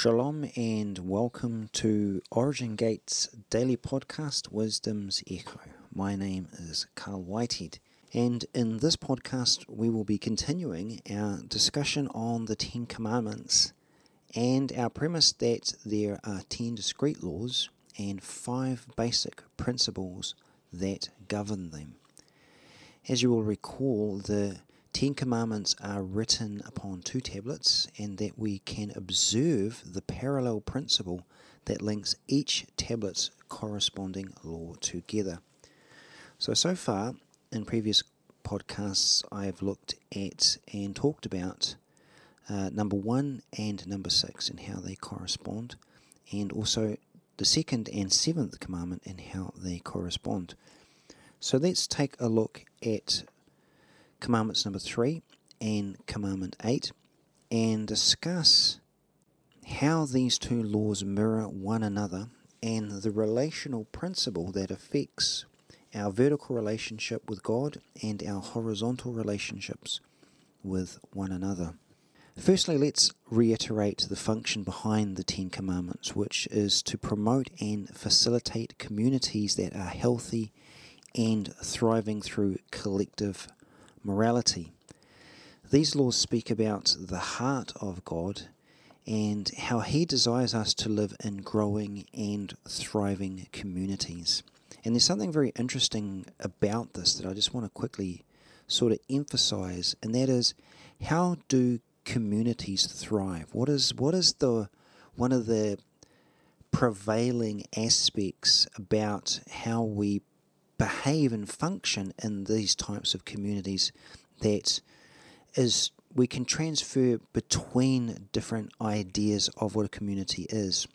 Shalom and welcome to Origin Gates daily podcast, Wisdom's Echo. My name is Carl Whitehead, and in this podcast, we will be continuing our discussion on the Ten Commandments and our premise that there are ten discrete laws and five basic principles that govern them. As you will recall, the Ten Commandments are written upon two tablets, and that we can observe the parallel principle that links each tablet's corresponding law together. So, so far in previous podcasts, I've looked at and talked about uh, number one and number six and how they correspond, and also the second and seventh commandment and how they correspond. So, let's take a look at commandments number three and commandment eight and discuss how these two laws mirror one another and the relational principle that affects our vertical relationship with God and our horizontal relationships with one another. Firstly, let's reiterate the function behind the Ten Commandments, which is to promote and facilitate communities that are healthy and thriving through collective morality. These laws speak about the heart of God and how He desires us to live in growing and thriving communities. And there's something very interesting about this that I just want to quickly sort of emphasize, and that is how do communities thrive? What is what is the one of the prevailing aspects about how we behave and function in these types of communities that is we can transfer between different ideas of what a community is.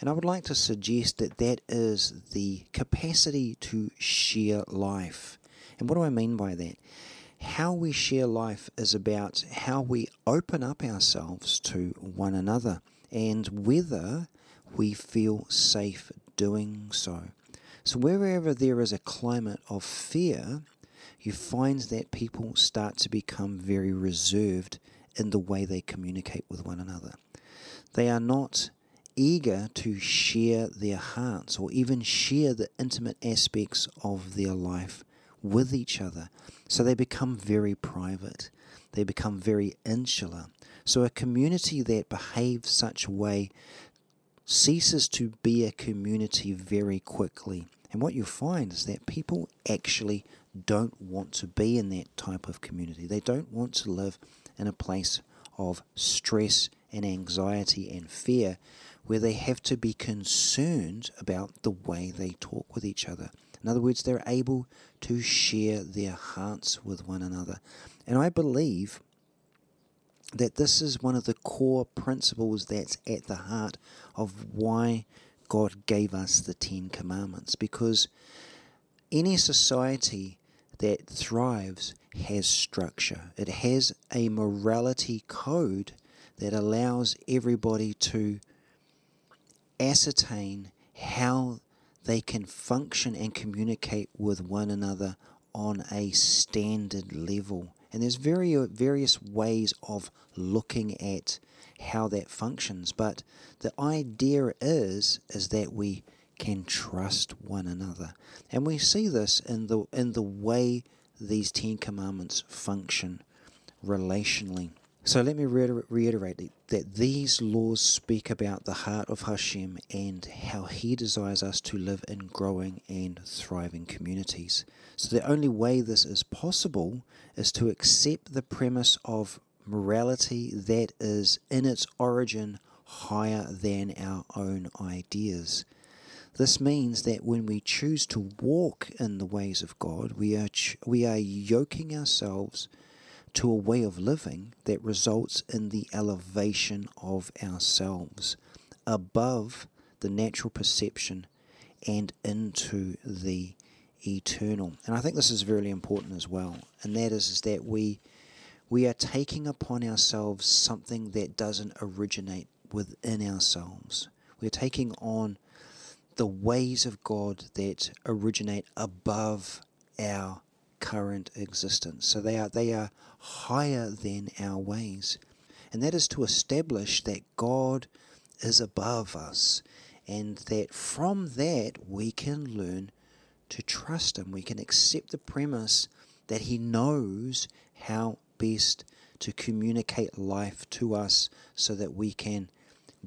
And I would like to suggest that that is the capacity to share life. And what do I mean by that? How we share life is about how we open up ourselves to one another and whether we feel safe doing so. So, wherever there is a climate of fear, you find that people start to become very reserved in the way they communicate with one another. They are not eager to share their hearts or even share the intimate aspects of their life with each other. So they become very private. They become very insular. So a community that behaves such a way ceases to be a community very quickly. And what you find is that people actually don't want to be in that type of community. They don't want to live in a place of stress and anxiety and fear where they have to be concerned about the way they talk with each other. In other words, they're able to share their hearts with one another. And I believe that this is one of the core principles that's at the heart of why God gave us the Ten Commandments. Because any society that thrives has structure, it has a morality code that allows everybody to ascertain how they can function and communicate with one another on a standard level. And there's very uh, various ways of looking at how that functions, but the idea is is that we can trust one another. And we see this in the in the way these 10 commandments function relationally. So let me reiterate that these laws speak about the heart of Hashem and how He desires us to live in growing and thriving communities. So the only way this is possible is to accept the premise of morality that is in its origin higher than our own ideas. This means that when we choose to walk in the ways of God, we are, ch- we are yoking ourselves to a way of living that results in the elevation of ourselves above the natural perception and into the eternal. And I think this is very important as well. And that is, is that we we are taking upon ourselves something that doesn't originate within ourselves. We're taking on the ways of God that originate above our current existence. So they are they are higher than our ways. And that is to establish that God is above us, and that from that we can learn to trust Him. We can accept the premise that He knows how best to communicate life to us so that we can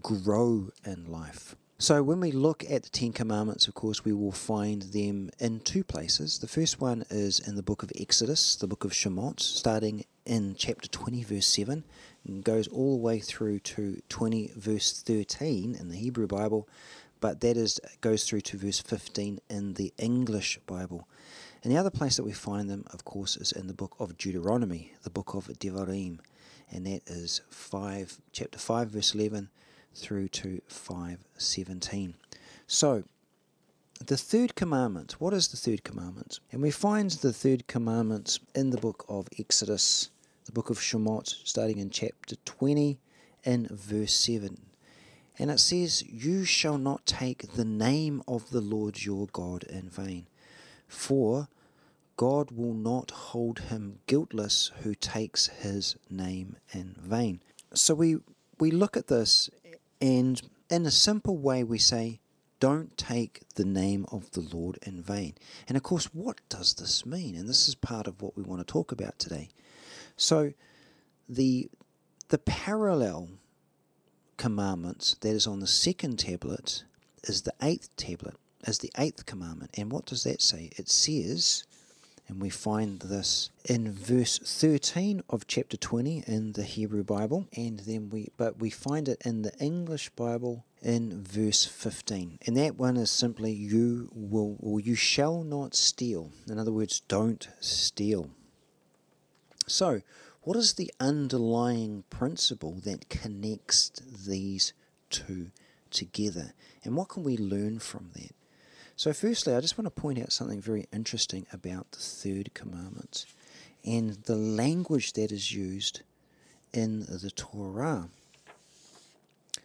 grow in life. So, when we look at the Ten Commandments, of course, we will find them in two places. The first one is in the book of Exodus, the book of Shemot, starting in chapter 20, verse 7, and goes all the way through to 20, verse 13 in the Hebrew Bible, but that is goes through to verse 15 in the English Bible. And the other place that we find them, of course, is in the book of Deuteronomy, the book of Devarim, and that is 5, chapter 5, verse 11 through to 5:17. So, the third commandment. What is the third commandment? And we find the third commandment in the book of Exodus, the book of Shemot, starting in chapter 20 in verse 7. And it says, You shall not take the name of the Lord your God in vain, for God will not hold him guiltless who takes his name in vain. So we we look at this and in a simple way we say don't take the name of the Lord in vain. And of course, what does this mean? And this is part of what we want to talk about today. So the the parallel commandment that is on the second tablet is the eighth tablet, is the eighth commandment. And what does that say? It says, and we find this in verse 13 of chapter 20 in the Hebrew Bible, and then we but we find it in the English Bible in verse 15. And that one is simply you will or you shall not steal. In other words, don't steal. So, what is the underlying principle that connects these two together? And what can we learn from that? So, firstly, I just want to point out something very interesting about the third commandment and the language that is used in the Torah.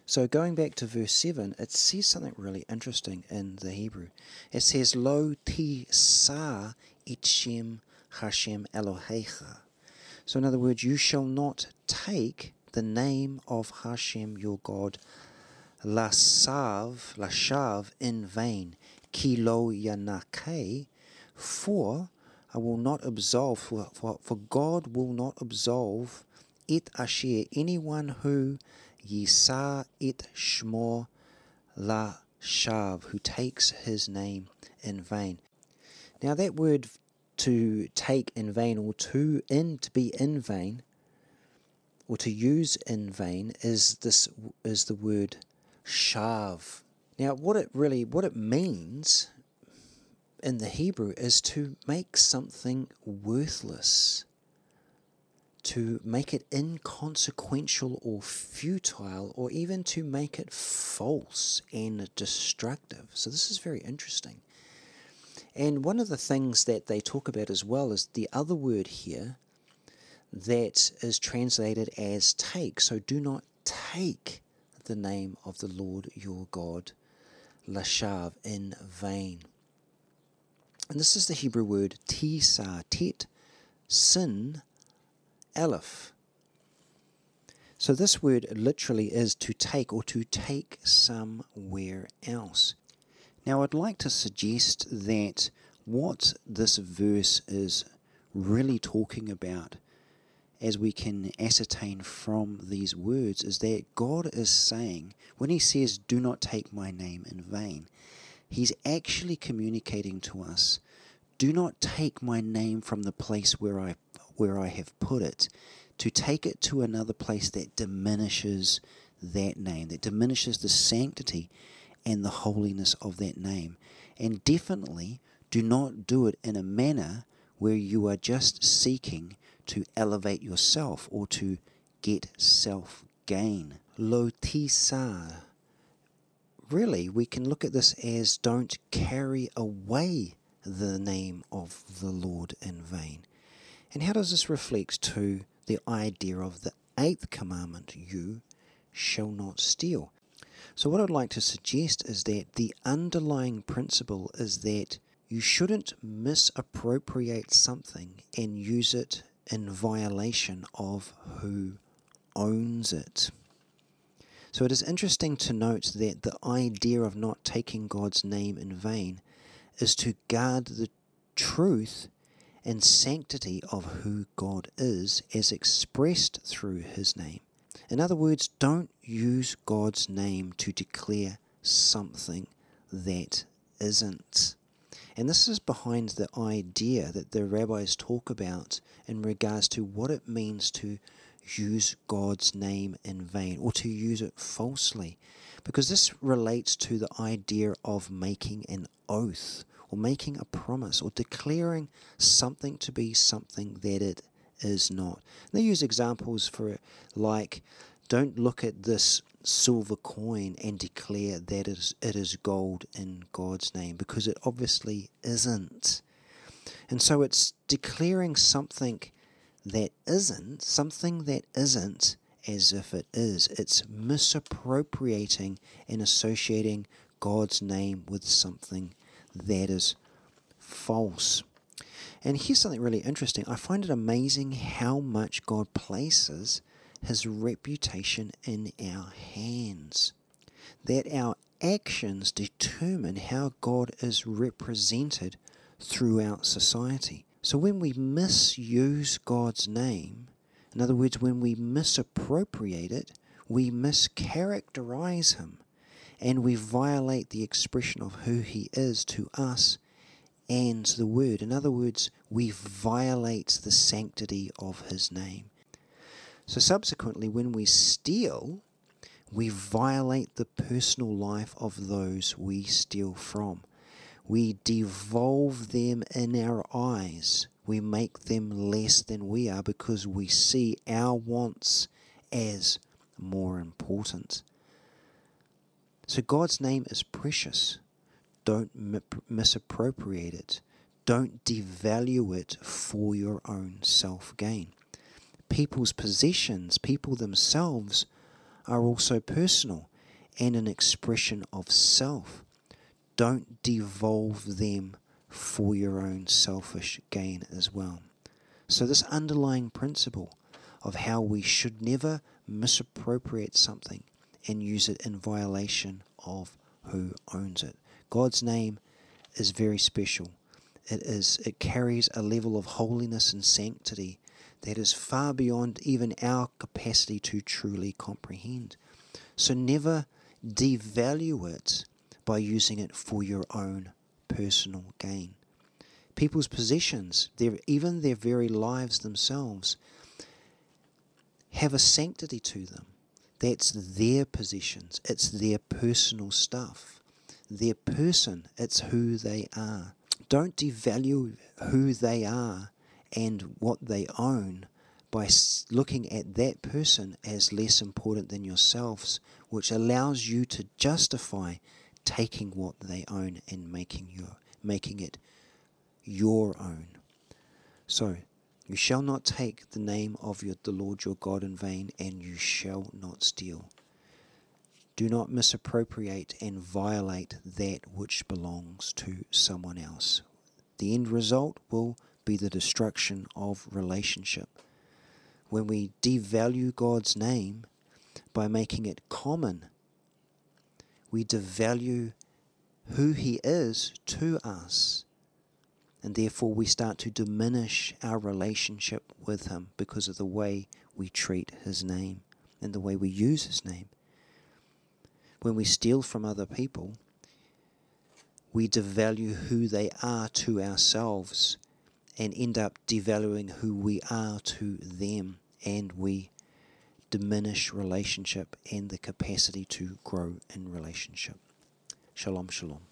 So, going back to verse 7, it says something really interesting in the Hebrew. It says, Lo ti sa itchem Hashem Elohecha. So, in other words, you shall not take the name of Hashem your God, lasav, lashav, in vain kilo yanake, for I will not absolve, for, for, for God will not absolve it asher, anyone who yisa it shmo la shav, who takes his name in vain. Now that word to take in vain or to in to be in vain or to use in vain is this is the word shav now, what it really what it means in the Hebrew is to make something worthless, to make it inconsequential or futile, or even to make it false and destructive. So, this is very interesting. And one of the things that they talk about as well is the other word here that is translated as take. So, do not take the name of the Lord your God lashav, in vain. And this is the Hebrew word tisa, tet, sin, aleph. So this word literally is to take or to take somewhere else. Now I'd like to suggest that what this verse is really talking about as we can ascertain from these words, is that God is saying, when He says, Do not take my name in vain, He's actually communicating to us, Do not take my name from the place where I, where I have put it, to take it to another place that diminishes that name, that diminishes the sanctity and the holiness of that name. And definitely do not do it in a manner where you are just seeking to elevate yourself or to get self gain. Lotisa. Really, we can look at this as don't carry away the name of the Lord in vain. And how does this reflect to the idea of the eighth commandment, you shall not steal? So, what I'd like to suggest is that the underlying principle is that you shouldn't misappropriate something and use it in violation of who owns it. So it is interesting to note that the idea of not taking God's name in vain is to guard the truth and sanctity of who God is as expressed through his name. In other words, don't use God's name to declare something that isn't. And this is behind the idea that the rabbis talk about in regards to what it means to use God's name in vain or to use it falsely. Because this relates to the idea of making an oath or making a promise or declaring something to be something that it is not. They use examples for it like, don't look at this silver coin and declare that it is, it is gold in God's name because it obviously isn't. And so it's declaring something that isn't, something that isn't as if it is. It's misappropriating and associating God's name with something that is false. And here's something really interesting. I find it amazing how much God places his reputation in our hands. That our actions determine how God is represented throughout society. So when we misuse God's name, in other words, when we misappropriate it, we mischaracterize Him and we violate the expression of who He is to us and the Word. In other words, we violate the sanctity of His name. So, subsequently, when we steal, we violate the personal life of those we steal from. We devolve them in our eyes. We make them less than we are because we see our wants as more important. So God's name is precious. Don't misappropriate it. Don't devalue it for your own self gain people's possessions, people themselves, are also personal and an expression of self. Don't devolve them for your own selfish gain as well. So, this underlying principle of how we should never misappropriate something and use it in violation of who owns it. God's name is very special. It is it carries a level of holiness and sanctity that is far beyond even our capacity to truly comprehend. So never devalue it by using it for your own personal gain. People's possessions, their, even their very lives themselves, have a sanctity to them. That's their possessions, it's their personal stuff. Their person, it's who they are. Don't devalue who they are and what they own by looking at that person as less important than yourselves, which allows you to justify taking what they own and making your making it your own. So you shall not take the name of your, the Lord your God in vain, and you shall not steal. Do not misappropriate and violate that which belongs to someone else. The end result will be the destruction of relationship. When we devalue God's name by making it common, we devalue who He is to us. And therefore, we start to diminish our relationship with Him because of the way we treat His name and the way we use His name. When we steal from other people, we devalue who they are to ourselves and end up devaluing who we are to them, and we diminish relationship and the capacity to grow in relationship. Shalom, shalom.